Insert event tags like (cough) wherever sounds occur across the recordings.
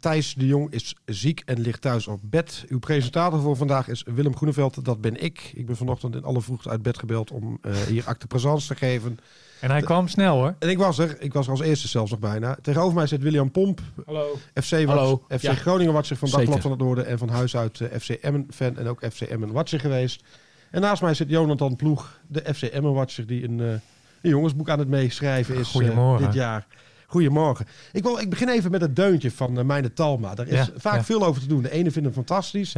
Thijs de Jong is ziek en ligt thuis op bed. Uw presentator voor vandaag is Willem Groeneveld. Dat ben ik. Ik ben vanochtend in alle vroegte uit bed gebeld om eh, hier acte présence te geven. En hij kwam snel hoor. En ik was er. Ik was er als eerste zelfs nog bijna. Tegenover mij zit William Pomp. Hallo. FC, Hallo. FC Ja. Groningen watcher van. Dagblad van het Noorden. En van huis uit eh, FC Emmen fan en ook FC Emmen watcher geweest. En naast mij zit Jonathan Ploeg, de FC Emmen watcher. Die een, eh, een jongensboek aan het meeschrijven is Goedemorgen. dit jaar. Goedemorgen. Ik, wil, ik begin even met het deuntje van uh, Meine Talma. Daar is Ja, vaak ja. veel over te doen. De ene vindt hem fantastisch.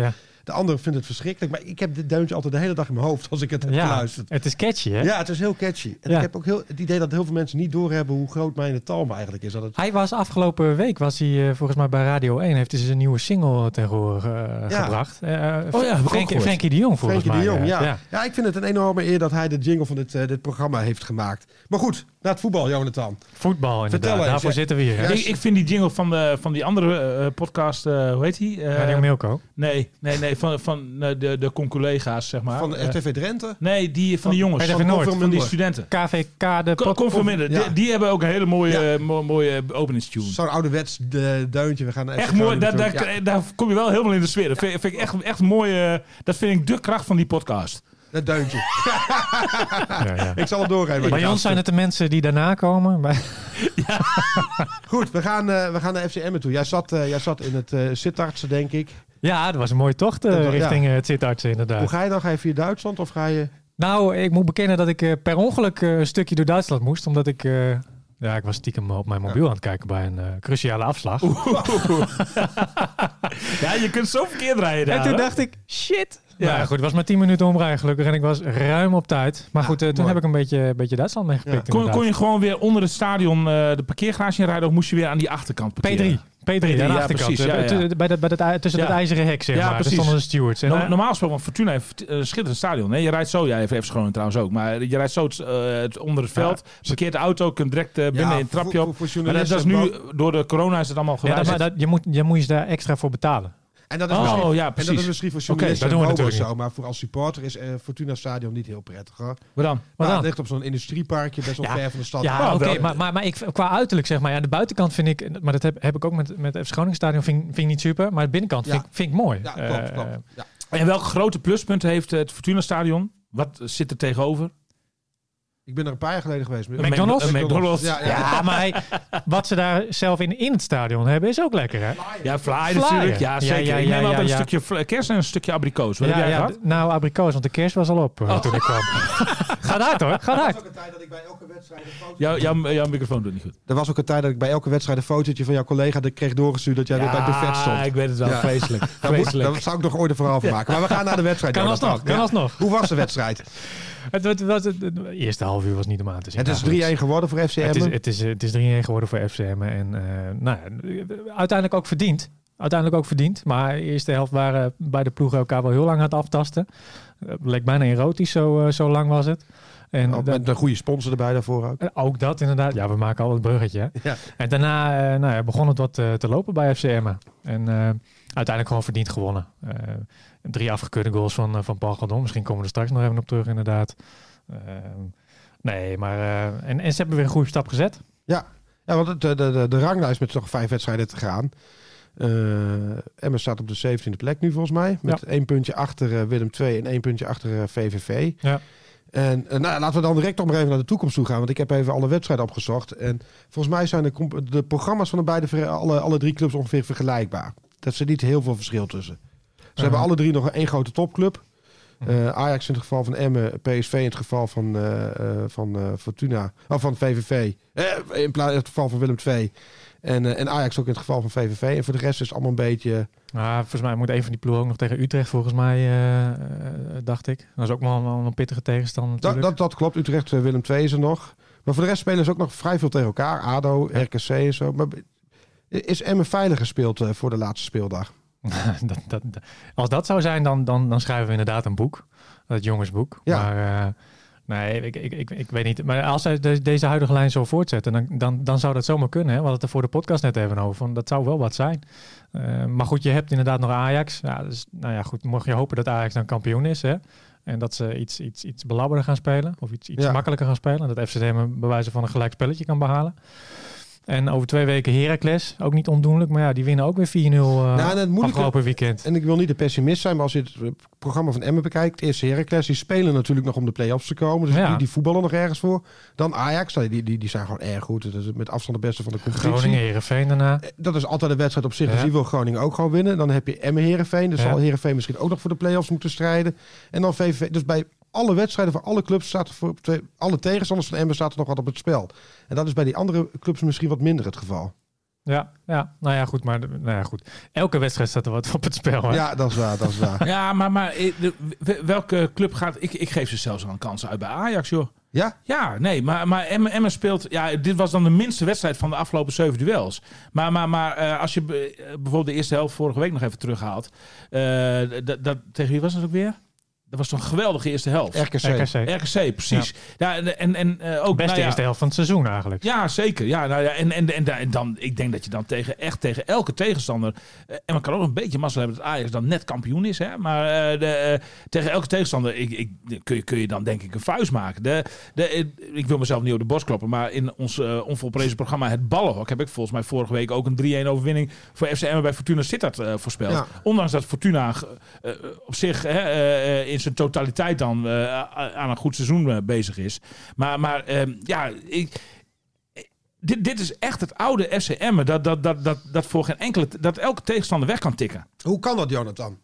De andere vindt het verschrikkelijk. Maar ik heb dit deuntje altijd de hele dag in mijn hoofd als ik het heb Ja, geluisterd. het is catchy hè? Ja, het is heel catchy. En Ja. ik heb ook heel, het idee dat heel veel mensen niet doorhebben hoe groot Meine Talma eigenlijk is. Dat het, Hij was afgelopen week, was hij eh, volgens mij bij Radio 1, heeft hij zijn nieuwe single ten gehoor eh, Ja. gebracht. Eh, Oh ja, gehoord. Frenkie de Jong volgens Frenkie de mij. Jong, eh, ja. ja. ik vind het een enorme eer dat hij de jingle van dit, eh, dit programma heeft gemaakt. Maar goed, naar het voetbal, Jonathan. Voetbal inderdaad, Vertel eens, daarvoor ja. zitten we hier. Ik, ik vind die jingle van, de, van die andere eh, podcast, eh, hoe heet die? Eh, Radio Milko. nee, nee, nee, van, van eh, de, de conculega's, zeg maar. Van de Eh, RTV Drenthe. nee, die van, de jongens. RTV Van, Noord. van die studenten. KVK, de Ko- pod- Conforminder. Ja. Die, die hebben ook een hele mooie, Ja. eh, mo- mooie openingstune. Zo'n ouderwets de, deuntje. We gaan Echt mooi, daar, daar, toe. Ja, daar kom je wel helemaal in de sfeer. Dat vind, vind ik echt, echt mooi. dat vind ik de kracht van die podcast. dat deuntje. (laughs) Ja, ja. Ik zal het doorgeven. Bij ons zijn het de mensen die daarna komen. Bij- (laughs) Goed, we gaan, we gaan naar FC Emmen toe. Jij zat, jij zat in het uh, denk ik. Ja, dat was een mooie tocht eh, richting ja. eh, het zitartsen inderdaad. Hoe ga je dan? Ga je via Duitsland of ga je... Nou, ik moet bekennen dat ik eh, per ongeluk eh, een stukje door Duitsland moest. Omdat ik... eh, ja, ik was stiekem op mijn mobiel aan het kijken bij een eh, cruciale afslag. (laughs) Ja, je kunt zo verkeerd rijden En toen hè? dacht ik, shit. Ja. Goed, het was maar 10 minuten omrijden gelukkig. En ik was ruim op tijd. Maar goed, toen mooi. heb ik een beetje, een beetje Duitsland meegepikt. kon, kon je gewoon weer onder het stadion eh, de parkeergarage rijden of moest je weer aan die achterkant parkeren? P3. P3, P3 ja, aan de achterkant. precies, ja, Eh, ja. Bij, de, bij i- tussen Ja. het ijzeren hek, zeg Ja, maar. Precies. stonden de stewards. En, No- eh, normaal gesproken, want Fortuna heeft een schitterend stadion. Nee, je rijdt zo, ja, even Groningen trouwens ook. Maar je rijdt zo het, eh, onder het veld, parkeert de auto, kunt direct eh, binnen Ja, een trapje op. voor- voor maar dat, dat is nu, door de corona is het allemaal ja, dat, gewijzigd. maar dat, je, moet, je moet je daar extra voor betalen. En dat is Oh, misschien, ja, En dat is misschien voor Oké, journalisten dat doen we en natuurlijk zo. Maar voor als supporter is eh, Fortuna Stadion niet heel prettig. Hoor. Wat dan? Wat Nou, dan? het ligt op zo'n industrieparkje, best wel Ja. ver van de stad. Ja, Oh, oké, maar, maar, maar ik, qua uiterlijk zeg maar, ja, de buitenkant vind ik, maar dat heb, heb ik ook met, met het FC Groningen Stadion, vind, vind ik niet super. Maar de binnenkant Ja. vind, ik- vind ik mooi. Ja, klopt, Eh, klopt. Ja. En welke grote pluspunten heeft het Fortuna stadion? Wat zit er tegenover? Ik ben er een paar jaar geleden geweest. Een McDonald's? Ja, ja. Ja, maar hij- wat ze daar zelf in, in het stadion hebben is ook lekker, hè? Ja, fly Flyer. natuurlijk. Ja, zeker. ja, ik ja, neem altijd ja, een stukje kerst en een stukje abrikoos. Wat Ja, heb jij ja, gehad? nou, abrikoos, want de kerst was al op Oh. eh, toen ik kwam. (laughs) Gaat hard hoor, gaat Er hard. was ook een tijd dat ik bij elke wedstrijd een foto... Jouw, jouw, jouw microfoon doet niet goed. Er was ook een tijd dat ik bij elke wedstrijd een fotootje van jouw collega de- kreeg doorgestuurd dat jij weer bij buffet stond. ik weet het wel. Ja. Vreselijk. (laughs) Vreselijk. daar zou ik nog ooit een verhaal van maken. Maar we gaan naar de wedstrijd. Kan alsnog, kan Ja. alsnog. Hoe was de wedstrijd? (laughs) Het, het, was het, het eerste half uur was niet om aan te zien. Het is 3-1 eigenlijk. geworden voor FC Het is, het is, het is 3-1 geworden voor FCM. En eh, nou, ja, uiteindelijk ook verdiend. Uiteindelijk ook verdiend. Maar de eerste helft waren beide ploegen elkaar wel heel lang aan het aftasten. Het leek bijna erotisch, zo, eh, zo lang was het. En met een goede sponsor erbij daarvoor ook. eh, ook dat inderdaad. Ja, we maken al het bruggetje. Ja. En daarna eh, nou ja, begon het wat eh, te lopen bij FCM. En uiteindelijk gewoon verdiend gewonnen. Drie afgekeurde goals van, van Paul Galdon. Misschien komen we er straks nog even op terug inderdaad. Nee, maar... en, en ze hebben weer een goede stap gezet. Ja, want het, de, de, de ranglijst met toch vijf wedstrijden te gaan. Eh Emmen staat op de 17e plek nu volgens mij. Met één puntje achter Willem II en één puntje achter VVV. Ja. En eh, nou, laten we dan direct nog maar even naar de toekomst toe gaan. Want ik heb even alle wedstrijden opgezocht. En volgens mij zijn de, programma's van de beide, alle, alle drie clubs ongeveer vergelijkbaar. Dat er niet heel veel verschil tussen. Ze hebben alle drie nog één grote topclub. Eh, Ajax in het geval van Emmen, PSV in het geval van, eh, van Fortuna, of van VVV. In, plaats, in het geval van Willem II. En, eh, en Ajax ook in het geval van VVV. En voor de rest is het allemaal een beetje... Ah, volgens mij moet een van die ploegen ook nog tegen Utrecht, volgens mij, eh, eh, dacht ik. Dat is ook wel een, een pittige tegenstander Dat, dat, dat klopt. Utrecht, eh, Willem II is er nog. Maar voor de rest spelen ze ook nog vrij veel tegen elkaar. ADO, RKC en zo. Maar is Emmen veilig gespeeld eh, voor de laatste speeldag? (laughs) dat, dat, dat- als dat zou zijn, dan, dan, dan schrijven we inderdaad een boek. Het jongensboek. Ja. Maar eh, nee, ik, ik, ik, ik weet niet. Maar als zij de- deze huidige lijn zo voortzetten, dan, dan, dan zou dat zomaar kunnen. Hè? We hadden het er voor de podcast net even over. Van, dat zou wel wat zijn. Eh, maar goed, je hebt inderdaad nog Ajax. Ja, dus, nou ja, goed. Mocht je hopen dat Ajax dan kampioen is. Hè? En dat ze iets, iets, iets belabberder gaan spelen. Of iets, iets Ja. makkelijker gaan spelen. Dat FC Emmen bij wijze van een gelijk spelletje kan behalen. En over twee weken Heracles. Ook niet ondoenlijk. Maar ja, die winnen ook weer 4-0 eh Nou, afgelopen weekend. En ik wil niet de pessimist zijn, maar als je het eh, programma van Emmen bekijkt, eerst Heracles, die spelen natuurlijk nog om de play-offs te komen. Dus Ja. die, die voetballen nog ergens voor. Dan Ajax, nou, die, die, die zijn gewoon erg goed. Dat is met afstand de beste van de competitie. Groningen, Heerenveen daarna. Eh, Dat is altijd een wedstrijd op zich, dus die wil Groningen ook gewoon winnen. Dan heb je Emmen Heerenveen, dus Ja. zal Heerenveen misschien ook nog voor de play-offs moeten strijden. En dan VVV. Dus bij alle wedstrijden van alle clubs staat er voor twee, alle tegenstanders van Emmen staat er nog wat op het spel. En dat is bij die andere clubs misschien wat minder het geval. Ja, ja, nou ja, goed. Maar nou ja, goed. Elke wedstrijd staat er wat op het spel. Hè? Ja, dat is waar, dat is waar. (laughs) Ja, maar, maar eh, welke club gaat... Ik, ik geef ze zelfs al een kans uit bij Ajax, joh. Ja? Ja, nee, maar, maar speelt... Ja, dit was dan de minste wedstrijd van de afgelopen zeven duels. Maar, maar, maar eh, als je eh, bijvoorbeeld de eerste helft vorige week nog even terughaalt... eh, dat, dat, tegen wie was dat ook weer? Dat was toch een geweldige eerste helft. RKC. RKC. RKC, precies. Ja. en, en, en eh, ook... Beste nou ja, eerste helft van het seizoen eigenlijk. Ja, zeker. Ja, nou ja, en, en, en, en dan, ik denk dat je dan tegen, echt tegen elke tegenstander. eh, En man kan ook een beetje mazzel hebben dat Ajax dan net kampioen is. Hè? Maar eh, de, tegen elke tegenstander ik, ik, kun, je, kun je dan denk ik een vuist maken. De, de, ik wil mezelf niet op de borst kloppen. Maar in ons onvolprezen programma Het Ballenhok heb ik volgens mij vorige week ook een 3-1 overwinning voor FCM bij Fortuna Sittard voorspeld. Ja. Ondanks dat Fortuna op zich hè, eh, eh, in zijn totaliteit dan eh, aan een goed seizoen eh, bezig is. Maar, maar ehm, ja, ik, dit, dit is echt het oude FCM. Dat, dat, dat, dat, dat voor geen enkele. dat elke tegenstander weg kan tikken. Hoe kan dat, Jonathan?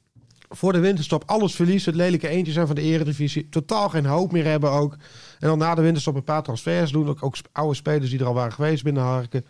Voor de winterstop alles verliezen, het lelijke eentje zijn van de eredivisie. Totaal geen hoop meer hebben ook. En dan na de winterstop een paar transfers doen. Ook, ook oude spelers die er al waren geweest binnen Harken.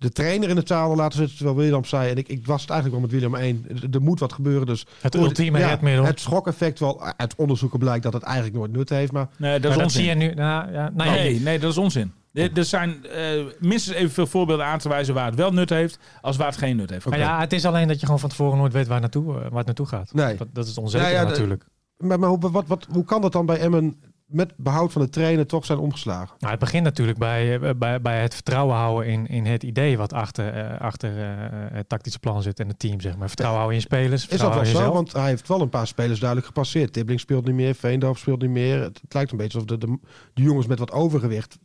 De trainer in het zadel laten zitten, terwijl William zei... en ik, ik was het eigenlijk wel met William 1. Er, moet wat gebeuren, dus... Het ultieme redmiddel. Het schokeffect wel. Uit onderzoeken blijkt dat het eigenlijk nooit nut heeft, maar... Nee, dat Maar is dat onzin. zie je nu. Nou, ja, nou ja, Nee, nee, dat is onzin. Er, er zijn eh, minstens evenveel voorbeelden aan te wijzen waar het wel nut heeft. als waar het geen nut heeft. Maar ja, het is alleen dat je gewoon van tevoren nooit weet waar, naartoe, eh, waar het naartoe gaat. Nee. Dat, dat is het onzeker Ja, ja, de- natuurlijk. Maar, maar hoe, wat, wat, hoe kan dat dan bij Emmen met behoud van de trainer toch zijn omgeslagen? Nou, het begint natuurlijk bij, eh, bij, bij het vertrouwen houden in, in het idee wat achter, eh, achter eh, het tactische plan zit en het team, zeg maar. Vertrouwen houden in spelers. Is dat wel zo? jezelf. Want hij heeft wel een paar spelers duidelijk gepasseerd. Tibbling speelt niet meer, Veendorf speelt niet meer. Het, het lijkt een beetje alsof de, de, de jongens met wat overgewicht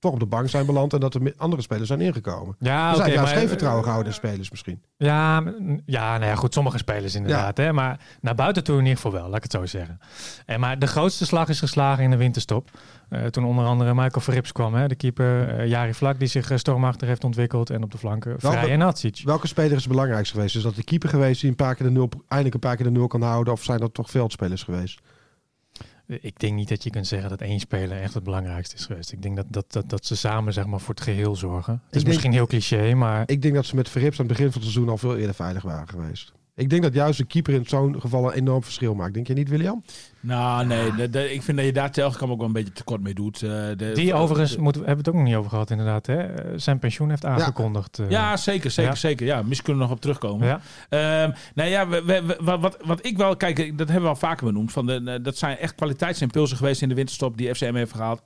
toch op de bank zijn beland en dat er andere spelers zijn ingekomen. Ja, dus heeft maar- geen vertrouwen gehouden in spelers misschien. Ja, ja, nou ja, goed, sommige spelers inderdaad. Hè, maar naar buiten toe in ieder geval wel, laat ik het zo zeggen. En maar de grootste slag is geslagen in de winterstop. Eh, toen onder andere Michael Verrips kwam, hè, de keeper. eh Jari Vlak, die zich eh, stormachtig heeft ontwikkeld. En op de flanken Vrij en Hatsic. Welke speler is het belangrijkste geweest? Is dat de keeper geweest die een paar keer de nul, eindelijk een paar keer de nul kan houden? Of zijn dat toch veldspelers geweest? Ik denk niet dat je kunt zeggen dat één speler echt het belangrijkste is geweest. Ik denk dat, dat, dat, dat ze samen zeg maar, voor het geheel zorgen. Het is denk- misschien heel cliché, maar Ik denk dat ze met Verrips aan het begin van het seizoen al veel eerder veilig waren geweest. Ik denk dat juist de keeper in zo'n geval een enorm verschil maakt. Denk je niet, William? Nou, nee. de- de- ik vind dat je daar telkens ook wel een beetje tekort mee doet. Eh, de- die overigens, de- moeten, we hebben we het ook nog niet over gehad inderdaad. Hè? Eh, Zijn pensioen heeft aangekondigd. eh. Ja, zeker, zeker, Ja. zeker. Ja, misschien kunnen we nog op terugkomen. ja. Ehm, nou ja, we, we- we- wat, wat, wat ik wel, kijk, dat hebben we al vaker benoemd. Van de, dat zijn echt kwaliteitsimpulsen geweest in de winterstop die FCM heeft gehaald.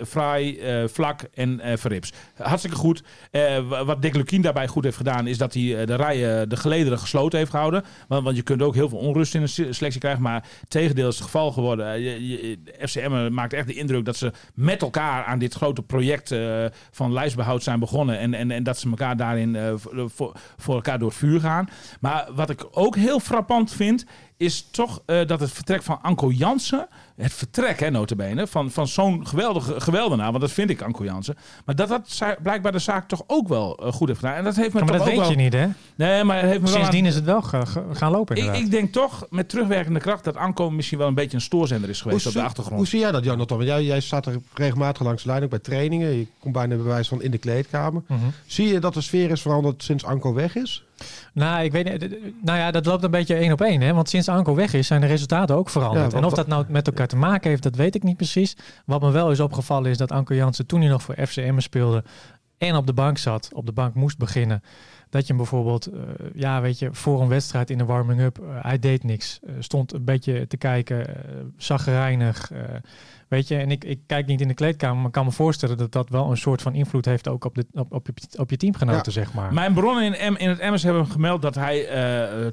Vrij, eh, Vlak en eh Verrips. Hartstikke goed. Eh, wa- wat Dick Lukien daarbij goed heeft gedaan, is dat hij de rijen, de gelederen gesloten heeft gehouden. Want, want je kunt ook heel veel onrust in een se- selectie krijgen. Maar tegendeel is geval geworden. Eh, je- je- FCM maakt echt de indruk dat ze met elkaar aan dit grote project eh, van lijstbehoud zijn begonnen. En, en, en dat ze elkaar daarin eh, voor, voor elkaar door het vuur gaan. Maar wat ik ook heel frappant vind, is toch eh, dat het vertrek van Anko Jansen, het vertrek hè, notabene, van, van zo'n geweldige geweldenaar, want dat vind ik Anko Jansen, maar dat dat blijkbaar de zaak toch ook wel eh, goed heeft gedaan. En dat heeft me maar toch dat ook weet wel... je niet, hè? Nee, maar het heeft me wel aan- Sindsdien is het wel ga- ga- gaan lopen, ik, ik denk toch met terugwerkende kracht dat Anko misschien wel een beetje een stoorzender is geweest op de achtergrond. hoe zie jij dat, Jonathan? Want jij, jij staat er regelmatig langs de lijn, ook bij trainingen. Je komt bijna bij wijze van in de kleedkamer. Mhm. Zie je dat de sfeer is veranderd sinds Anko weg is? Nou, ik weet niet. Nou ja, dat loopt een beetje één op één. Hè? Want sinds Anko weg is, zijn de resultaten ook veranderd. Ja, en of dat nou met elkaar te maken heeft, dat weet ik niet precies. Wat me wel is opgevallen is dat Anko Jansen toen hij nog voor FCM speelde en op de bank zat, op de bank moest beginnen. Dat je hem bijvoorbeeld, eh, ja, weet je, voor een wedstrijd in de warming-up, eh, hij deed niks. Eh, stond een beetje te kijken, uh, zagrijnig. eh, weet je, en ik, ik kijk niet in de kleedkamer, maar ik kan me voorstellen dat dat wel een soort van invloed heeft ook op, de, op, op, je, op je teamgenoten, zeg maar. Mijn bronnen in, M, in het MS hebben gemeld dat hij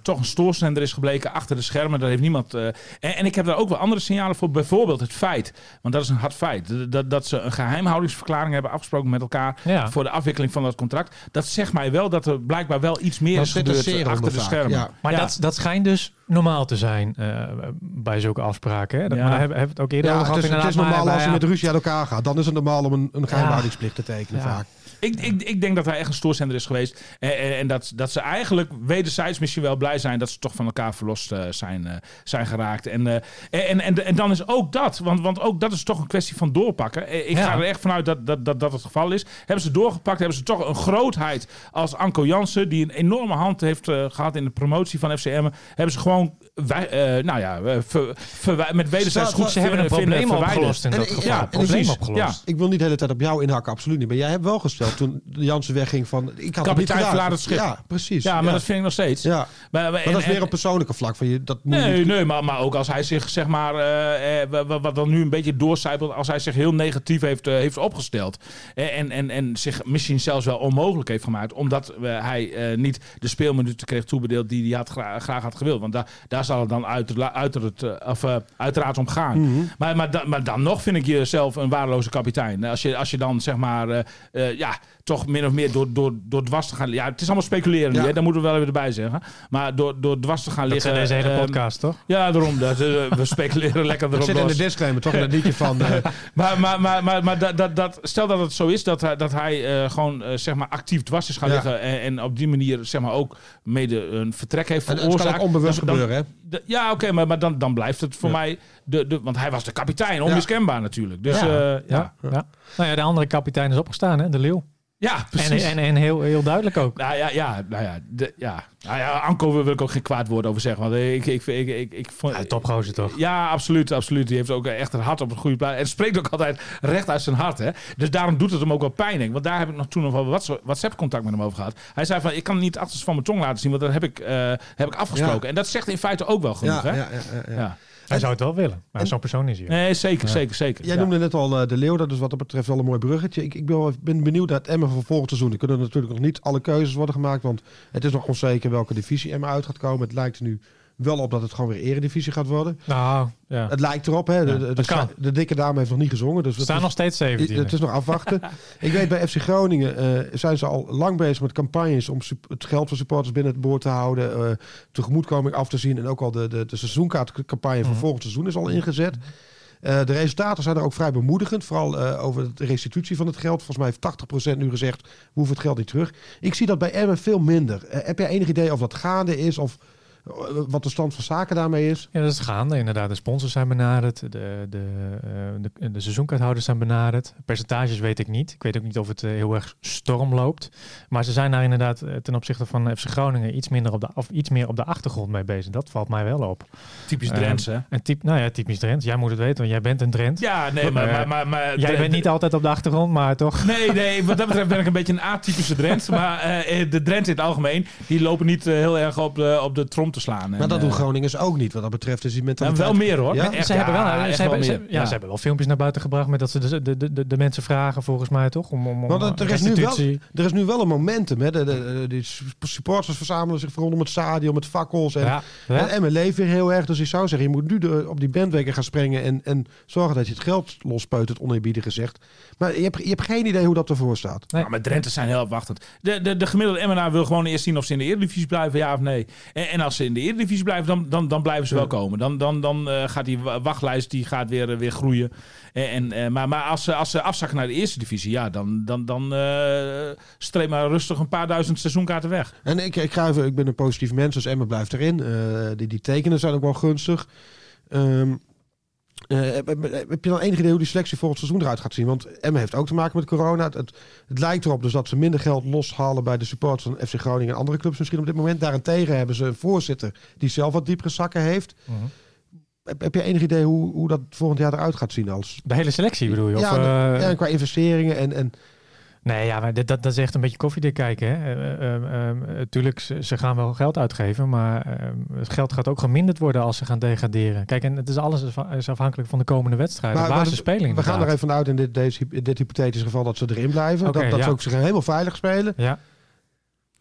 toch een stoorzender is gebleken achter de schermen. Daar heeft niemand. eh, en, en ik heb daar ook wel andere signalen voor. Bijvoorbeeld het feit, want dat is een hard feit, dat, dat ze een geheimhoudingsverklaring hebben afgesproken met elkaar Ja. voor de afwikkeling van dat contract. Dat zegt mij wel dat er blijkbaar wel iets meer is er gebeurd achter de schermen. ja. Maar Ja. dat, dat schijnt dus normaal te zijn eh, bij zulke afspraken. Hè? Dat, Ja. maar daar hebben hebben we het ook eerder Ja, over het gehad. is, het is normaal maar- als je met ruzie uit elkaar gaat. Dan is het normaal om een, een geheimhoudingsplicht te tekenen Ja. vaak. Ik, ik, ik denk dat hij echt een stoorzender is geweest. En, en, en dat, dat ze eigenlijk wederzijds misschien wel blij zijn dat ze toch van elkaar verlost eh, zijn, eh, zijn geraakt. En, eh, en, en, en dan is ook dat, want, want ook dat is toch een kwestie van doorpakken. Ik Ja. ga er echt vanuit dat dat, dat dat het geval is. Hebben ze doorgepakt, hebben ze toch een grootheid als Anko Jansen, die een enorme hand heeft eh, gehad in de promotie van FCM. Hebben ze gewoon, wij, eh, nou ja, ver- met wederzijds goed Ze hebben een probleem opgelost in En dat geval. ja, Een probleem opgelost. Ik wil niet de hele tijd op jou inhakken, absoluut niet. Maar jij hebt wel gesteld toen Jansen wegging van... Ik had Kapitein verlaat het schip. Ja, precies. Ja, maar dat vind ik nog steeds. Ja, Maar, maar- maar en- dat is en- meer op persoonlijke vlak. Van je, dat moet Nee, niet- nee maar, maar ook als hij zich, zeg maar, eh, eh, wa- wat dan nu een beetje doorcijpelt, als hij zich heel negatief heeft, eh, heeft opgesteld. En, en, en zich misschien zelfs wel onmogelijk heeft gemaakt, omdat hij niet de speelminuten kreeg toebedeeld die hij had gra- graag had gewild. Want da daar zal het dan uit, uit het, of, uiteraard om gaan. Mhm. Maar, maar, da- maar dan nog vind ik jezelf een waardeloze kapitein. Als je, als je dan, zeg maar, ja, toch min of meer door, door, door dwars te gaan... Ja, het is allemaal speculeren Ja. hè, daar moeten we wel even erbij zeggen. Maar door, door dwars te gaan Dat liggen... zijn deze hele ehm, podcast, toch? ja, daarom. Dat, eh, we speculeren lekker Dat erop zit in de disclaimer, toch? In dat liedje van... eh, (laughs) Maar, maar, maar, maar, maar dat, dat, dat, stel dat het zo is dat hij, dat hij eh, gewoon zeg maar actief dwars is gaan Ja. liggen. En, en op die manier zeg maar, ook mede een vertrek heeft en het kan veroorzaakt. ook onbewust dan- gebeuren, hè? de- ja, oké, maar, maar dan, dan blijft het voor Ja. mij. De, de, want hij was de kapitein, onmiskenbaar natuurlijk. Dus ja. ja, ja. ja. ja. Nou ja, de andere kapitein is opgestaan, hè? De Leeuw. Ja En, precies. en, en heel, heel duidelijk ook. nou ja, ja, nou ja, de, ja. Nou ja, Anko wil ik ook geen kwaad woord over zeggen. Want ik, ik, ik, ik, ik, vond, Ja, topgozer toch? Ja, absoluut, absoluut. Die heeft ook echt een hart op een goede plaats. En spreekt ook altijd recht uit zijn hart. Hè? Dus daarom doet het hem ook wel pijn. denk. Want daar heb ik nog toen nog wel wat WhatsApp-contact met hem over gehad. Hij zei van, ik kan niet achter van mijn tong laten zien, want dat heb ik, eh, heb ik afgesproken. Ja. En dat zegt in feite ook wel genoeg. Ja, hè? ja, ja, ja, ja. Ja. Hij zou het wel willen. Maar zo'n persoon is hij. ook. Nee, zeker, Ja. zeker, zeker. Jij Ja. noemde net al eh, de Leeuw, dat is wat dat betreft wel een mooi bruggetje. Ik, ik ben, wel- ben benieuwd naar het Emmen van volgend seizoen. Er kunnen natuurlijk nog niet alle keuzes worden gemaakt, want het is nog onzeker welke divisie Emmen uit gaat komen. Het lijkt nu wel op dat het gewoon weer eredivisie gaat worden. Nou, ja. Het lijkt erop, hè. De, de, dikke dame heeft nog niet gezongen. Dus We staan is- nog steeds 17. Het is nog afwachten. (laughs) ik weet bij FC Groningen eh, zijn ze al lang bezig met campagnes om het geld van supporters binnen het boord te houden, eh, tegemoetkoming af te zien en ook al de, de, de seizoenkaartcampagne van Mhm. volgend seizoen is al ingezet. Eh, de resultaten zijn er ook vrij bemoedigend, vooral over de restitutie van het geld. Volgens mij heeft 80% nu gezegd, we hoeven het geld niet terug. Ik zie dat bij Emmen veel minder. Heb jij enig idee of dat gaande is of wat de stand van zaken daarmee is? Ja, dat is gaande. Inderdaad, de sponsors zijn benaderd. De, de, eh, de, de seizoenkaarthouders zijn benaderd. Percentages weet ik niet. Ik weet ook niet of het eh, heel erg storm loopt. Maar ze zijn daar inderdaad eh, ten opzichte van FC Groningen iets, minder op de, of iets meer op de achtergrond mee bezig. Dat valt mij wel op. Typisch Drents, hè? En typ, nou ja, typisch Drent. Jij moet het weten, want jij bent een Drent. Ja, nee, maar... maar, maar, maar Jij bent niet altijd op de achtergrond, maar toch? Nee, nee, wat dat betreft ben ik een beetje een atypische Drent. (laughs) Maar eh, de Drents in het algemeen, die lopen niet heel erg op de, op de trom te slaan. Maar dat En, doen eh, Groningers ook niet. Wat dat betreft is die ja, mentaliteit... wel meer hoor. Ja? Echt, ze, hebben wel, ja, ze, hebben, wel ze- meer. ja, ze hebben wel filmpjes naar buiten gebracht met dat ze de, de, de, de, mensen vragen, volgens mij toch? Om, om, het- er is nu wel-. Er is nu wel een momentum. Hè? De, de, de, die supporters verzamelen zich rondom het stadion met fakkels. En, Ja, en. Emmen leeft weer heel erg. Dus ik zou zeggen, je moet nu de, op die bandwagon gaan springen... En, en zorgen dat je het geld lospeut, het oneerbiedig gezegd. Maar je hebt, je hebt geen idee hoe dat ervoor staat. Nee. Maar Drenthe zijn heel afwachtend. De, de, de gemiddelde MNA wil gewoon eerst zien of ze in de Eredivisie blijven, ja of nee. En, en als ze in de Eredivisie blijven, dan, dan, dan blijven ze wel komen. Dan, dan, dan eh, gaat die wa- wachtlijst die gaat weer, eh, weer groeien. En, en, eh, maar maar als, ze- als ze afzakken naar de Eerste Divisie, ja, dan, dan, dan eh, streep maar rustig een paar duizend seizoenkaarten weg. En ik, ik, ga even, ik ben een positief mens, dus Emma blijft erin. Die, die tekenen zijn ook wel gunstig. Ehm, eh, heb, je dan enig idee hoe die selectie volgend seizoen eruit gaat zien? Want Emma heeft ook te maken met corona. Het, het, het lijkt erop dus dat ze minder geld loshalen bij de supporters van FC Groningen en andere clubs misschien op dit moment. Daarentegen hebben ze een voorzitter die zelf wat diepere zakken heeft. Mhm. Heb, heb je enig idee hoe, hoe dat volgend jaar eruit gaat zien? Als, De hele selectie bedoel je? Of, ja, de- eh, ja, en qua investeringen en, en Nee, ja, maar dat, dat is echt een beetje koffiedik kijken. Hè. Eh, tuurlijk, ze, ze gaan wel geld uitgeven, maar eh, het geld gaat ook geminderd worden als ze gaan degraderen. Kijk, en het is alles is afhankelijk van de komende wedstrijden. Maar- waar maar ze spelen we gaan er even vanuit in dit, deze, in dit hypothetische geval dat ze erin blijven. Dat dat ja. ze ook zich helemaal veilig spelen. Ja,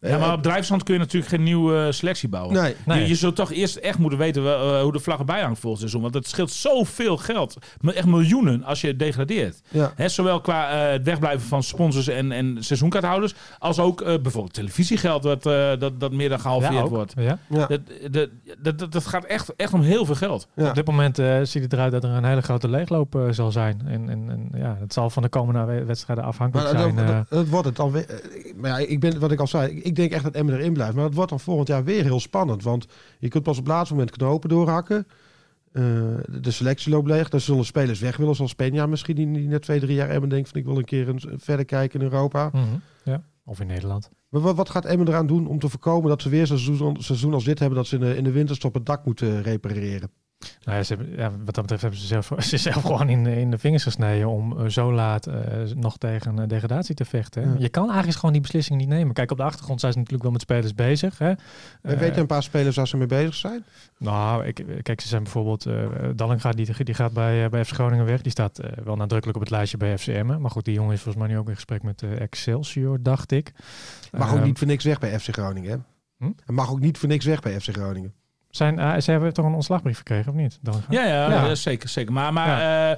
Ja, maar Eh, op drijfstand kun je natuurlijk geen nieuwe eh, selectie bouwen. Nee, Nee. Je, je zult toch eerst echt moeten weten wel, eh, hoe de vlag erbij hangt volgend seizoen. Want het scheelt zoveel geld. Echt miljoenen als je degradeert. ja. Hè, zowel qua eh, het wegblijven van sponsors en, en seizoenkaarthouders. Als ook eh, bijvoorbeeld televisiegeld dat, eh, dat, dat meer dan gehalveerd ja, wordt. Ja. Ja. Dat, dat, dat, gaat echt, echt om heel veel geld. Ja. Op dit moment eh, ziet het eruit dat er een hele grote leegloop zal zijn. En, en, en ja, het zal van de komende we- wedstrijden afhankelijk Maar zijn. dat, dat, dat wordt het dan weer. eh, Maar ja, ik ben, wat ik al zei, ik- denk echt dat Emmen erin blijft. Maar het wordt dan volgend jaar weer heel spannend. Want je kunt pas op het laatste moment knopen doorhakken. Eh, de, selectie loopt leeg. Er zullen spelers weg willen, zoals Peña misschien, die, die net twee, drie jaar Emmen denkt van ik wil een keer een, verder kijken in Europa. Mhm, ja. Of in Nederland. Maar wat, wat gaat Emmen eraan doen om te voorkomen dat ze weer zo'n seizoen, seizoen als dit hebben, dat ze in de, in de winterstop het dak moeten repareren? Nou ja, ze hebben, ja, wat dat betreft hebben ze zelf, (laughs) ze zelf gewoon in, in de vingers gesneden om eh, zo laat eh, nog tegen eh, degradatie te vechten. Ja. Je kan eigenlijk gewoon die beslissing niet nemen. Kijk, op de achtergrond zijn ze natuurlijk wel met spelers bezig. Hè. En Eh, weet je een paar spelers waar ze mee bezig zijn? Nou, ik, kijk, ze zijn bijvoorbeeld... eh Dallinga, die, die gaat bij, eh, bij FC Groningen weg. Die staat eh, wel nadrukkelijk op het lijstje bij FCM. Maar goed, die jongen is volgens mij nu ook in gesprek met eh, Excelsior, dacht ik. Mag ook niet voor niks weg bij FC Groningen. Hè? Hm? Hij mag ook niet voor niks weg bij FC Groningen. Zijn, eh, ze hebben toch een ontslagbrief gekregen, of niet? Dallinga? Ja, ja, Ja. zeker, zeker. Maar, maar eh,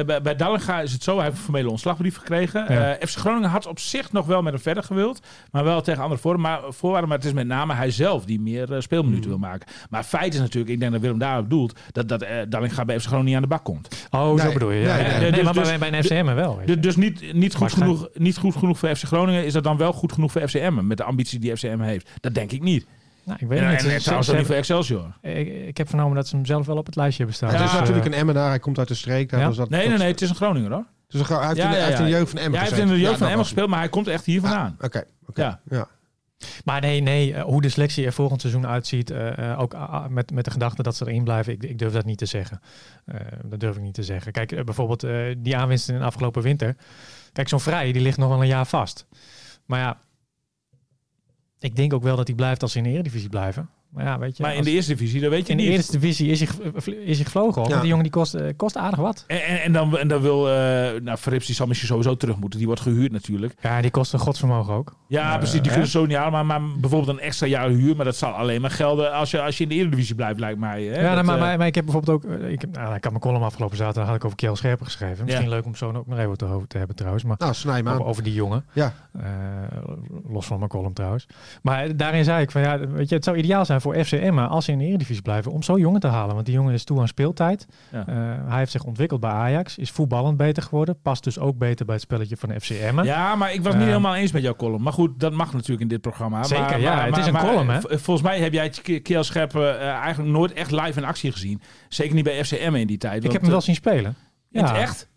eh, bij, bij Dallinga is het zo, hij heeft een formele ontslagbrief gekregen. Ja. FC Groningen had op zich nog wel met hem verder gewild. Maar wel tegen andere voorwaarden. Maar, voorwaarden, maar het is met name hij zelf die meer speelminuten Hmm. wil maken. Maar feit is natuurlijk, ik denk dat Willem daarop doelt, dat, dat Dallinga bij FC Groningen niet aan de bak komt. Oh, Nee, zo bedoel je. Ja, nee, Dus- maar dus- bij, bij een FCM wel. Dus, dus niet, niet, goed genoeg, niet goed genoeg voor FC Groningen. Is dat dan wel goed genoeg voor FCM? Met de ambitie die FCM heeft? Dat denk ik niet. Nou, ik weet het niet. en trouwens ze ook niet voor Excelsior. ik, ik heb vernomen dat ze hem zelf wel op het lijstje hebben staan. het Ja, is Dus, natuurlijk eh, een Emmenaar. Hij komt uit de streek. Daar, Ja? dus dat, Nee, nee, nee. Het is een Groninger hoor. Dus hij heeft, Ja, in, ja, hij heeft in de ja. jeugd van Emmen Ja, hij heeft in de jeugd Ja, van Emmen was- gespeeld, maar hij komt echt hier vandaan. Oké, oké. Ja. ja. Maar nee, nee, eh, hoe de selectie er volgend seizoen uitziet, eh, eh, ook ah, ah, met, met de gedachte dat ze erin blijven, ik, ik durf dat niet te zeggen. Eh, dat durf ik niet te zeggen. Kijk, eh, bijvoorbeeld eh, die aanwinst in de afgelopen winter. Kijk, zo'n vrij, die ligt nog wel een jaar vast. Maar ja, ik denk ook wel dat hij blijft als in de Eredivisie blijven. Maar ja, weet je, Maar in als- de eerste divisie, dat weet je in de eerste divisie is hij, is hij gevlogen. Hoor. Ja. Want die jongen die kost, eh, kost aardig wat. En, en, en dan, en dan wil, eh nou, Verrips die zal misschien sowieso terug moeten. Die wordt gehuurd natuurlijk. Ja, die kost een godsvermogen ook. Ja, precies. Die kunnen zo niet halen. Maar, maar bijvoorbeeld een extra jaar huur. Maar dat zal alleen maar gelden als je, als je in de Eredivisie blijft, lijkt mij. Hè? Ja, Dat, nou, maar, eh, maar, maar ik heb bijvoorbeeld ook... Ik, heb, nou, ik had mijn column afgelopen zaterdag had ik over Kjell Scherper geschreven. Misschien Ja. leuk om zo ook nog even te, over te hebben trouwens. Maar Nou, snij maar. over, over die jongen. Ja. Eh, los van mijn column trouwens. Maar daarin zei ik van ja, weet je, het zou ideaal zijn voor FC Emma als ze in de Eredivisie blijven om zo'n jongen te halen. Want die jongen is toe aan speeltijd. Ja. Eh, hij heeft zich ontwikkeld bij Ajax. Is voetballend beter geworden. Past dus ook beter bij het spelletje van FC Emma. Ja, maar ik was niet Eh, helemaal eens met jouw column. Maar goed, dat mag natuurlijk in dit programma. Zeker, maar, ja, maar- het is een column, hè? v- Volgens mij heb jij K- Kjell Scherpen eh, eigenlijk nooit echt live in actie gezien. Zeker niet bij FCM in die tijd. ik heb hem wel eh, zien spelen. Ja. echt?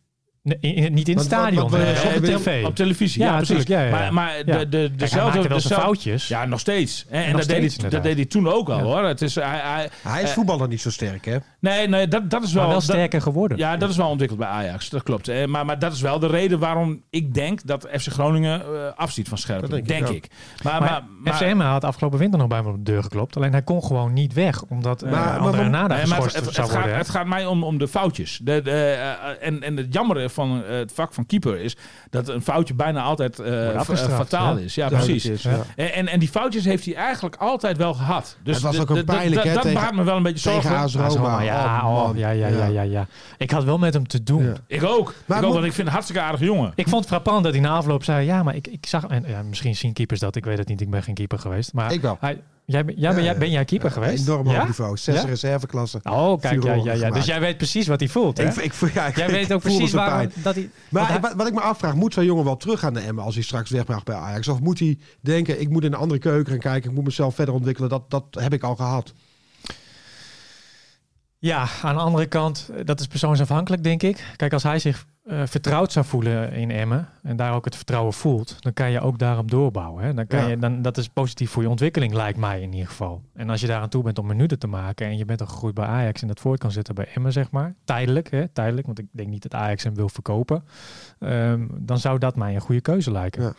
Nee, in- niet in het Wat- wat- stadion, wat eh, op de tv. Op televisie, Ja, ja, precies. ja, ja. Maar, maar de, de, Kijk, hij dezelfde... maakte wel zijn dezelfde- foutjes. Ja, nog steeds. En, en nog dat, deed hij, dat deed hij toen ook al Ja. hoor. Het is, hij, hij, Hij is eh, voetballer niet zo sterk, hè? nee, nee, dat, dat is wel... maar wel dat- sterker geworden. Ja, dat is wel ontwikkeld bij Ajax. Dat klopt. Eh, Maar, maar dat is wel de reden waarom ik denk dat FC Groningen afziet van Scherpen. Dat denk denk ik. Maar, Maar, maar, FCM had afgelopen winter nog bij me op de deur geklopt. Alleen hij kon gewoon niet weg. Omdat uh, Maar- maar- maar het, geschorst zou gaat, worden. hè? het gaat mij om, om de foutjes. En, en het jammere van eh, het vak van keeper is dat een foutje bijna altijd eh, afgestraft, fataal ja. is. Ja, Duidelijk precies. Is, ja. En, en, en die foutjes heeft hij eigenlijk altijd wel gehad. Dus Het was ook een pijnlijk, hè, Dat baart me wel een beetje Tegen zorgen. AS Roma. ja, Oh, oh, man. ja, ja, ja, ja, ja. Ik had wel met hem te doen. Ja. Ik ook. Maar ik ook, want ik vind het een hartstikke aardige jongen. Ik vond het frappant dat hij na afloop zei... Ja, maar ik, ik zag... En, ja, misschien zien keepers dat. Ik weet het niet. Ik ben geen keeper geweest. Maar Ik wel. Hij, Jij, ben- jij, ben, jij, ben jij keeper geweest? Enorm hoog niveau. Zes Ja? reserveklasse. Oh, kijk, ja, ja. Dus jij weet precies wat hij voelt, hè? Ik, ik, jij ik weet ook precies waarom dat hij... Maar hij- wat, wat ik me afvraag, moet zo'n jongen wel terug gaan naar Emmen als hij straks weg mag bij Ajax? Of moet hij denken, ik moet in een andere keuken gaan kijken, ik moet mezelf verder ontwikkelen. Dat, dat heb ik al gehad. Ja, aan de andere kant, dat is persoonsafhankelijk, denk ik. Kijk, als hij zich eh, vertrouwd zou voelen in Emmen en daar ook het vertrouwen voelt, dan kan je ook daarop doorbouwen. Hè? Dan kan Ja. je, dan, dat is positief voor je ontwikkeling, lijkt mij in ieder geval. En als je daar aan toe bent om minuten te maken en je bent al gegroeid bij Ajax en dat voort kan zetten bij Emmen, zeg maar, tijdelijk, hè? tijdelijk, want ik denk niet dat Ajax hem wil verkopen, ehm, dan zou dat mij een goede keuze lijken. Ja.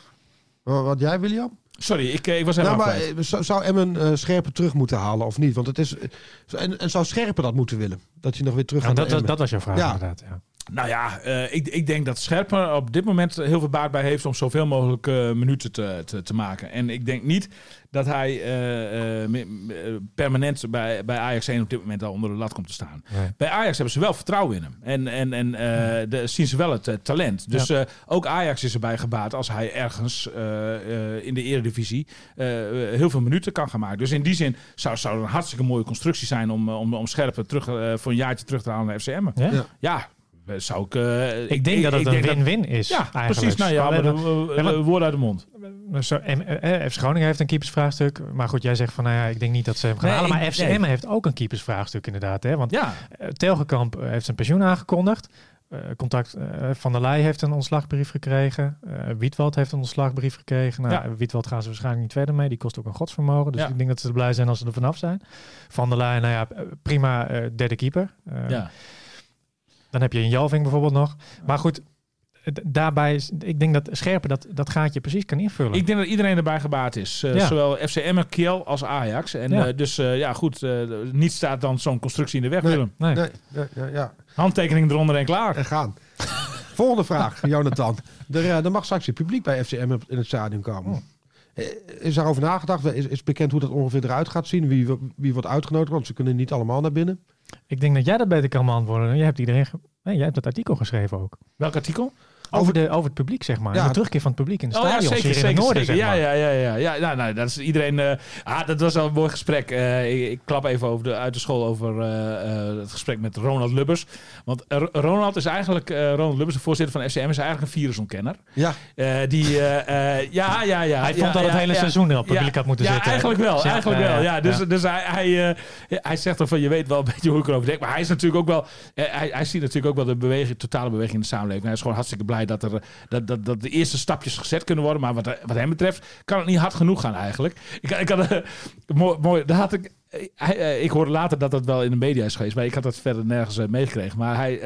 Wat, jij, William? Sorry, ik, eh, ik was Nou, helemaal maar kwijt. eh, zou, Emmen Scherpen terug moeten halen of niet? Want het is, en, en zou Scherpen dat moeten willen? Dat je nog weer terug Ja, gaat dat, naar dat, dat was jouw vraag Ja. inderdaad. Ja. Nou ja, eh, ik, ik denk dat Scherpen op dit moment heel veel baat bij heeft om zoveel mogelijk eh, minuten te, te, te maken. En ik denk niet dat hij eh, permanent bij, bij Ajax 1 op dit moment al onder de lat komt te staan. Nee. Bij Ajax hebben ze wel vertrouwen in hem. En, en, en de, zien ze wel het talent. Dus ook Ajax is erbij gebaat als hij ergens in de eredivisie heel veel minuten kan gaan maken. Dus in die zin zou, zou het een hartstikke mooie constructie zijn om, om, om Scherpen terug, voor een jaartje terug te halen naar FCM. Ja? Ja. Ja, zou ik... eh, Ik denk dat het een win-win is. ja, eigenlijk. precies. Nou ja, maar hebben- woorden uit de mond. Zo, en, eh, FC Groningen heeft een keepersvraagstuk. Maar goed, jij zegt van, nou ja, ik denk niet dat ze hem gaan Nee, halen. Maar FCM nee. heeft ook een keepersvraagstuk inderdaad. Hè? Want Ja, eh, Telgekamp eh, heeft zijn pensioen aangekondigd. Eh, contact eh, Van der Leij heeft een ontslagbrief gekregen. Eh Wietwald heeft een ontslagbrief gekregen. Nou, Ja. Wietwald gaan ze waarschijnlijk niet verder mee. Die kost ook een godsvermogen. Dus Ja. ik denk dat ze er blij zijn als ze er vanaf zijn. Van der Leij, nou ja, eh, prima eh, derde keeper. Eh, ja. Dan heb je een Jalving bijvoorbeeld nog. Maar goed, daarbij is, ik denk dat Scherpen dat, dat gaatje precies kan invullen. Ik denk dat iedereen erbij gebaat is. Eh, Ja. Zowel FCM, Kiel als Ajax. En Ja. eh, dus eh, ja, goed. eh, niet staat dan zo'n constructie in de weg, Nee. Willem. nee. Nee, ja, ja, ja. Handtekening eronder en klaar. En gaan. (laughs) Volgende vraag, Jonathan. Er, mag straks weer publiek bij FCM in het stadion komen. Oh. Eh, Is daarover nagedacht? Is, is bekend hoe dat ongeveer eruit gaat zien? Wie, wie wordt uitgenodigd? Want ze kunnen niet allemaal naar binnen. Ik denk dat jij dat beter kan beantwoorden. Jij hebt iedereen. ge- Nee, jij hebt dat artikel geschreven ook. Welk artikel? Over, de, over het publiek, zeg maar. Ja. De terugkeer van het publiek in de Oh ja, stadion. zeker, in zeker, het noorden, zeker. zeg maar. Ja, ja, ja, ja. ja nou, nou, dat is iedereen... eh, ah, dat was wel een mooi gesprek. Eh, ik, ik klap even over de, uit de school over eh, het gesprek met Ronald Lubbers. Want Ronald is eigenlijk... Ronald Lubbers, de voorzitter van FCM, is eigenlijk een virusontkenner. Ja, die... ja, ja, ja. Hij ja, vond dat het ja, hele ja. seizoen Ja, publiek had moeten ja, zitten. eigenlijk wel. Ja, eigenlijk ja, wel. ja, Ja, dus, ja. dus hij, hij, hij zegt dan van, je weet wel een beetje hoe ik erover denk. Maar hij is natuurlijk ook wel, hij, hij ziet natuurlijk ook wel de beweging, totale beweging in de samenleving. Hij is gewoon hartstikke blij dat, er, dat, dat, dat de eerste stapjes gezet kunnen worden. Maar wat, wat hem betreft kan het niet hard genoeg gaan eigenlijk. Ik, ik had, (laughs) mooi, mooi, daar had ik... eh, eh, ik hoorde later dat dat wel in de media is geweest, maar ik had dat verder nergens eh, meegekregen. Maar hij,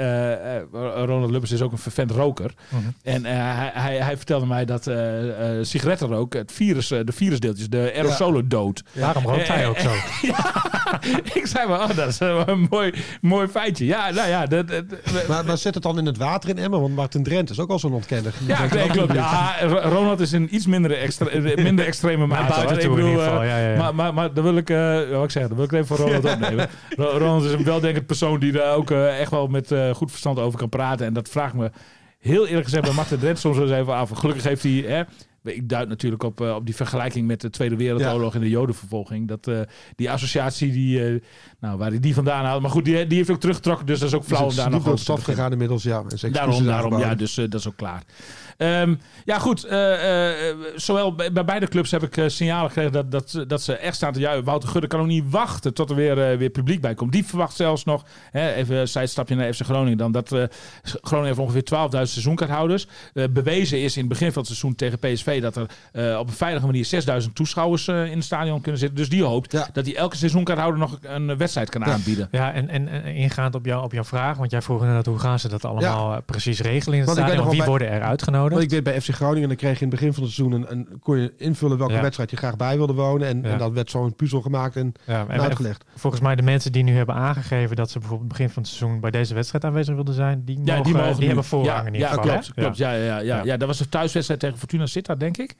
Ronald Lubbers is ook een vervent roker. Mhm. En hij, hij, hij vertelde mij dat sigarettenrook, het virus, de virusdeeltjes, de aerosolen dood. Daarom rookt hij ook zo. (laughs) ik zei maar, oh, dat is een mooi, mooi feitje. Ja, nou ja, dat, dat- maar, maar zet het dan in het water in Emmen? Want Martin Drent is ook al zo'n ontkenner. Ja, nee, klopt. Ja, Ronald is een iets minder, minder extreme maat. Ik bedoel, Ja, ja, ja. Maar, maar, maar dan wil ik, ik zeggen, dan wil ik even voor Ronald opnemen. Ro- Ronald is een weldenkend persoon die daar ook eh, echt wel met eh, goed verstand over kan praten. En dat vraagt me heel eerlijk gezegd bij Martin Drent soms eens even af. Gelukkig heeft hij, hè, ik duid natuurlijk op, eh, op die vergelijking met de Tweede Wereldoorlog en de Jodenvervolging. Dat, eh, die associatie, die, eh, nou, waar hij die vandaan haalt. Maar goed, die, die heeft ook teruggetrokken, dus dat is ook flauw Dus om het daar nog over te gegaan inmiddels, ja. En Daarom, daarom, ja, dus dat is ook klaar. Ehm, ja, goed. zowel bij, bij beide clubs heb ik signalen gekregen dat, dat, ze- dat ze echt staan te juichen. Wouter Gudde kan ook niet wachten tot er weer, weer publiek bij komt. Die verwacht zelfs nog, hè, even een zijstapje naar FC Groningen dan, dat Groningen heeft ongeveer 12.000 seizoenkaarthouders. Bewezen is in het begin van het seizoen tegen PSV dat er eh, op een veilige manier 6.000 toeschouwers eh, in het stadion kunnen zitten. Dus die hoopt Ja. dat hij elke seizoenkaarthouder nog een wedstrijd kan Ja. aanbieden. Ja, en, en, en ingaand op, jou, op jouw vraag, want jij vroeg inderdaad hoe gaan ze dat allemaal eh, precies regelen in het Want ik weet stadion? nog Wie worden er uitgenodigd? Want ik deed bij FC Groningen, dan kreeg je in het begin van het seizoen een, een, kon je invullen welke Ja. wedstrijd je graag bij wilde wonen. En, Ja. en dat werd zo'n puzzel gemaakt en, ja, en- en uitgelegd. volgens mij de mensen die nu hebben aangegeven dat ze bijvoorbeeld begin van het seizoen bij deze wedstrijd aanwezig wilden zijn, die, Ja, mogen, die, mogen nu. hebben voorrang ja, in ieder ja, geval. Klopt, klopt. Ja. Ja, ja, ja, Ja. ja. dat was de thuiswedstrijd tegen Fortuna Sittard, denk ik.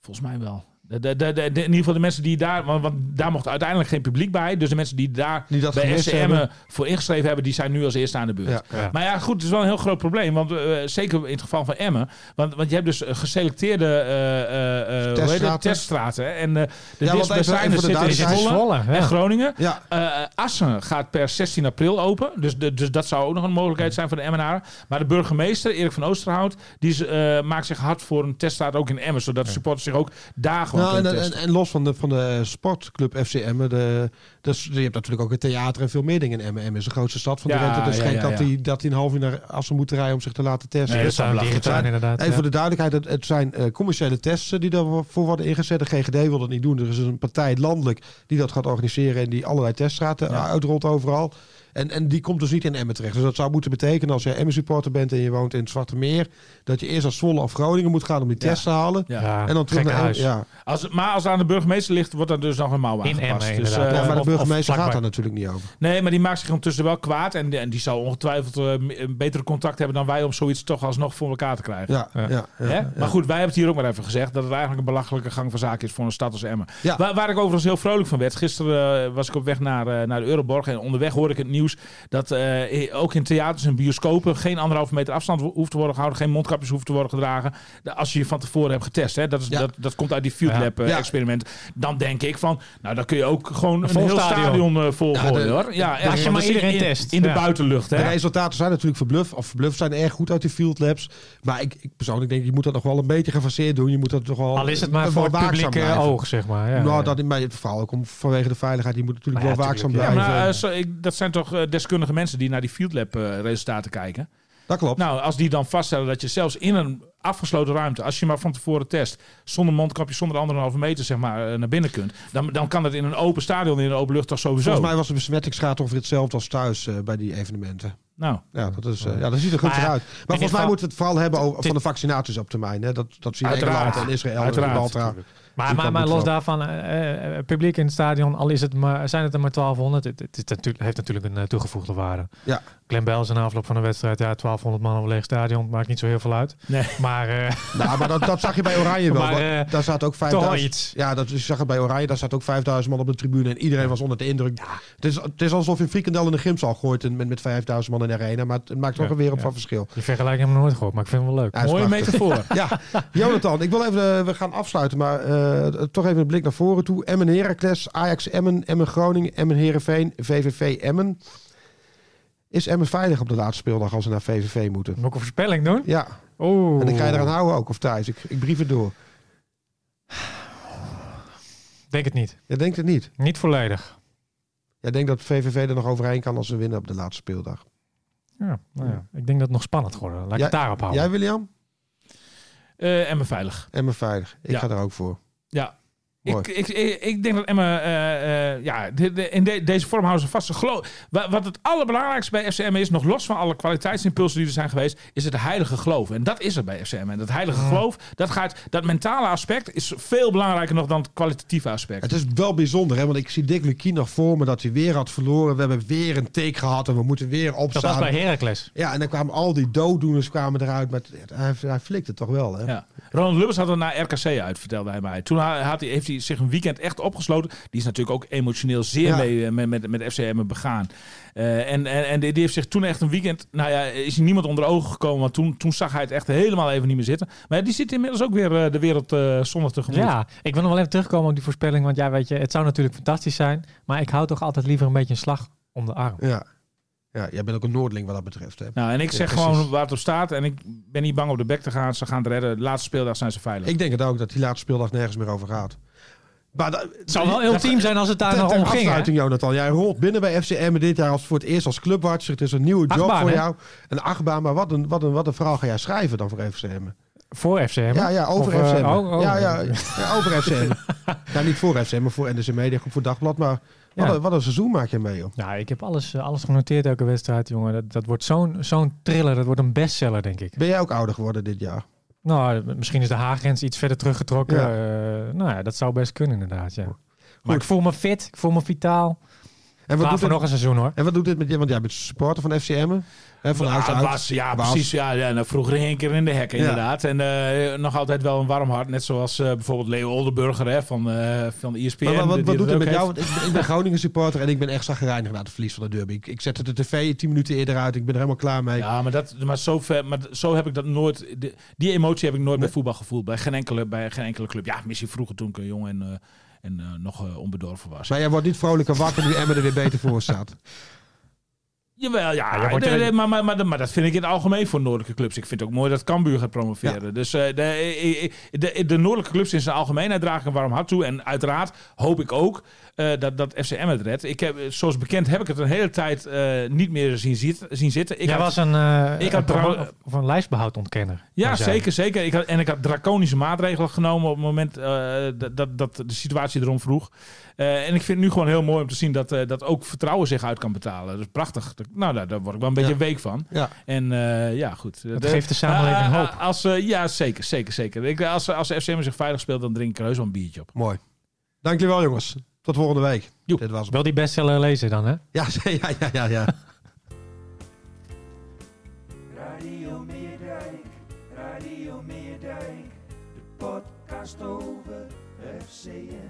Volgens mij wel. De, de, de, de- in ieder geval de mensen die daar, want, want daar mocht uiteindelijk geen publiek bij. Dus de mensen die daar Die dat bij hebben. voor ingeschreven hebben, die zijn nu als eerste aan de beurt. Ja. Ja. Maar ja, goed, het is wel een heel groot probleem. Want eh, zeker in het geval van Emmen. Want, want je hebt dus eh, geselecteerde eh, eh, eh, het? Teststraten. teststraten. En eh, de Ja, dichtstbijzijnde even voor de zitten in. Zwolle ja. en Groningen. Ja, Eh, Assen gaat per 16 april open. Dus, de, dus dat zou ook nog een mogelijkheid zijn voor de Emmenaren. Maar de burgemeester, Erik van Oosterhout, die eh, maakt zich hard voor een teststraat ook in Emmen. Zodat de supporters zich ook daar gewoon nou, en, en, los van de, van de sportclub FCM, de, dus, je hebt natuurlijk ook het theater en veel meer dingen in Emmen. Emmen is de grootste stad van Ja, Drenthe. Dus geen dat hij dat die een half uur naar Assen moet rijden om zich te laten testen. Nee, dat zou zou belachelijk digitaal zijn. inderdaad. Voor de duidelijkheid, het, het zijn eh, commerciële tests die daarvoor worden ingezet. De GGD wil dat niet doen. Er is een partij landelijk die dat gaat organiseren en die allerlei teststraten uitrolt overal. En, en die komt dus niet in Emmen terecht. Dus dat zou moeten betekenen als je Emmen supporter bent en je woont in het Zwarte Meer, dat je eerst naar Zwolle of Groningen moet gaan om die Ja. test te halen. En dan terug naar Emmen. gekkenhuis. Ja. Als, maar als het aan de burgemeester ligt, wordt dat dus nog een mouw In. Emmen, dus, eh, ja, maar de of- of burgemeester gaat daar natuurlijk niet over. Nee, maar die maakt zich ondertussen wel kwaad. En, en die zal ongetwijfeld eh, een betere contact hebben dan wij om zoiets toch alsnog voor elkaar te krijgen. Ja, ja. Ja. ja, Hè? ja. Maar goed, wij hebben het hier ook maar even gezegd dat het eigenlijk een belachelijke gang van zaken is voor een stad als Emmen. Ja. Waar, waar ik overigens heel vrolijk van werd. Gisteren eh, was ik op weg naar, eh, naar de Euroborg en onderweg hoorde ik het nieuws dat eh, ook in theaters en bioscopen geen anderhalve meter afstand ho- hoeft te worden gehouden, geen mondkapjes hoeft te worden gedragen. De- Als je je van tevoren hebt getest, hè? Dat, is, Ja. dat, dat komt uit die Field. Lab eh, Ja. experiment. Dan denk ik van, nou dan kun je ook gewoon een, heel stadion. stadion, eh, vol Ja, gooien de- hoor. Ja, Als echt, je maar iedereen in, test. in de Ja. buitenlucht. De Hè? resultaten zijn natuurlijk verbluff, of verbluff zijn erg goed uit die field labs. Maar ik, ik persoonlijk denk, je moet dat nog wel een beetje gefaseerd doen. Je moet dat toch wel. Al is het maar voor het publieke blijven. oog, zeg maar. Ja, nou, dat in mijn vooral ook om, vanwege de veiligheid. Je moet natuurlijk Maar wel ja, waakzaam tuurlijk, Ja, blijven. maar zo, ik, dat zijn toch eh, deskundige mensen die naar die Field Lab eh, resultaten kijken. dat klopt. Nou, als die dan vaststellen dat je zelfs in een afgesloten ruimte, als je maar van tevoren test, zonder mondkapje, zonder anderhalve meter zeg maar, eh, naar binnen kunt, dan, dan kan dat in een open stadion, in een open lucht toch sowieso. Volgens mij was de besmettingsgraad ongeveer hetzelfde als thuis eh, bij die evenementen. Nou, Ja, dat, is, eh, ja, dat ziet er ja, uit. Maar volgens mij moeten we het vooral hebben over, van de vaccinaties op termijn. Hè. Dat, dat zie je in Uiteraard. Engeland en Israël Uiteraard. en. Maar, maar, maar los daarvan, eh, eh, publiek in het stadion, al is het maar, zijn het er maar 1200, het, het, natuurlijk- heeft natuurlijk een eh, toegevoegde waarde. Ja. Glenn Bells in de afloop van de wedstrijd, ja, 1200 man op een leeg stadion, maakt niet zo heel veel uit. nee. Maar eh, Nou, maar dat, dat zag je bij Oranje wel. (laughs) Maar, eh, daar zaten ook toch wel 5000. iets. Ja, dat, je zag het bij Oranje. Daar zat ook 5000 man op de tribune. En iedereen was onder de indruk. Het, is, het is alsof je een frikandel in de gymzaal gooit en met, met 5000 man in de arena. Maar het, maakt toch Ja, een wereld ja. van verschil. Die vergelijking hebben we nooit gehoord, maar ik vind het wel leuk. Ja, Mooie prachtig. metafoor. (laughs) Ja, Jonathan, ik wil even, eh, we gaan afsluiten, maar eh, toch even een blik naar voren toe. Emmen Heracles, Ajax Emmen, Emmen Groningen, Emmen Heerenveen, VVV Emmen. Is Emmen veilig op de laatste speeldag als ze naar VVV moeten? Moet ik een voorspelling doen? Ja, Oeh. en dan ga je eraan houden ook, of thuis. Ik, ik brief het door. Denk het niet. Je denkt het niet. Niet volledig. Jij denkt dat VVV er nog overheen kan als ze winnen op de laatste speeldag. Ja, nou ja. Ik denk dat het nog spannend wordt. Laat ik Ja, het daarop houden. Jij, William? Eh, en me veilig. Emmen veilig. Ik Ja. ga er ook voor. Ja. Ik, ik, ik, ik denk dat Emma, eh, eh, ja, de, de- in de- deze vorm houden ze vast. Geloof, wa- wat het allerbelangrijkste bij FCM is, nog los van alle kwaliteitsimpulsen die er zijn geweest, is het heilige geloof. En dat is er bij FCM. En dat heilige geloof, dat, gaat, dat mentale aspect is veel belangrijker nog dan het kwalitatieve aspect. Het is wel bijzonder, hè? want ik zie Dick Lukien nog voor me dat hij weer had verloren. We hebben weer een take gehad en we moeten weer dat was opstaan. bij Heracles. Ja, en dan kwamen al die dooddoeners kwamen eruit. Maar hij, hij flikt het toch wel, hè? Ja. Ronald Lubbers had er naar RKC uit, vertelde hij mij. Toen ha- had hij, heeft hij zich een weekend echt opgesloten. Die is natuurlijk ook emotioneel zeer Ja. mee eh, met, met, met FCM begaan. Eh, en, en, en die die heeft zich toen echt een weekend... Nou ja, is hij niemand onder ogen gekomen. Want toen, toen zag hij het echt helemaal even niet meer zitten. Maar die zit inmiddels ook weer eh, de wereld zondag tegemoet. Ja, ik wil nog wel even terugkomen op die voorspelling. Want ja, weet je, het zou natuurlijk fantastisch zijn. Maar ik hou toch altijd liever een beetje een slag om de arm. Ja. Ja, jij bent ook een Noordling wat dat betreft. Hè? Nou, en ik zeg precies. gewoon waar het op staat. En ik ben niet bang op de bek te gaan. Ze gaan het redden. De laatste speeldag zijn ze veilig. Ik denk het ook dat die laatste speeldag nergens meer over gaat. Maar da- Het zou wel ultiem zijn als het daar ter om ging. afsluiting, Jonathan. Jij rolt binnen bij FCM dit jaar als voor het eerst als clubwatcher. Het is een nieuwe job Achtbaan, voor hè? jou. Een achtbaan, maar wat een, wat, een, wat een verhaal ga jij schrijven dan voor FCM? Voor FCM. Ja, ja, over Of, eh, FCM. oh, oh. Ja, ja, ja, over FCM. (laughs) nou, niet voor FCM, maar voor NDC Media, Groep voor Dagblad. Maar wat, een, wat een seizoen maak je mee, joh. Ja, ik heb alles, eh, alles genoteerd elke wedstrijd, jongen. Dat, dat wordt zo'n zo'n thriller. Dat wordt een bestseller, denk ik. Ben jij ook ouder geworden dit jaar? Nou, misschien is de haargrens iets verder teruggetrokken. Ja. Eh, nou ja, dat zou best kunnen inderdaad, ja. Maar Goed. ik voel me fit, ik voel me vitaal. En wat, doet voor dit, nog een seizoen hoor. en wat doet dit met je? Want jij bent supporter van FCM. Hè, van Ja, uit. was, ja, precies. Ja, ja, nou, vroeger hing ik er in de hekken, Ja. inderdaad. En eh, nog altijd wel een warm hart. Net zoals eh, bijvoorbeeld Leo Oldenburger hè, van, eh van ESPN. Maar wat, wat, doet het met jou? Ik ben, ik ben Groningen supporter en ik ben echt zagrijnig na het verlies van de derby. Ik, ik zette de tv 10 minuten eerder uit. Ik ben er helemaal klaar mee. Ja, maar, dat, maar, zo ver, maar zo heb ik dat nooit... de- die emotie heb ik nooit bij voetbal gevoeld. Bij geen, enkele, bij geen enkele club. Ja, misschien vroeger toen ik een jong en, en eh, nog eh, onbedorven was. Maar jij wordt niet vrolijker wakker nu Emmen er weer beter voor staat. (laughs) Jawel, ja. wordt er- de- maar, maar, maar, maar dat vind ik in het algemeen voor noordelijke clubs. Ik vind het ook mooi dat Cambuur gaat promoveren. Dus eh, de, eh, eh, de, de noordelijke clubs in zijn algemeenheid draag ik een warm hart toe. En uiteraard hoop ik ook dat, dat FCM het redt. Ik heb, zoals bekend heb ik het een hele tijd niet meer zien, zit, zien zitten. Ik Jij had- was een, ik had of een lijstbehoudontkenner. Ja, was jij. zeker, zeker. Ik had, en ik had draconische maatregelen genomen op het moment dat, dat, dat de situatie erom vroeg. En ik vind het nu gewoon heel mooi om te zien dat, dat ook vertrouwen zich uit kan betalen. Dat is prachtig. Dat- nou, daar, daar word ik wel een beetje Ja. week van. Ja. En eh, ja, goed. Dat De- geeft de samenleving eh, hoop. eh, Als, eh, ja, zeker, zeker, zeker. Ik, als, als de FCM zich veilig speelt, dan drink ik er heus wel een biertje op. Mooi. Dankjewel jongens. Tot volgende week. Joep. Dit was hem. Wel die bestseller lezen dan, hè? Ja, (laughs) ja, ja, ja. ja. Radio Meerdijk, Radio Meerdijk, de podcast over FCM.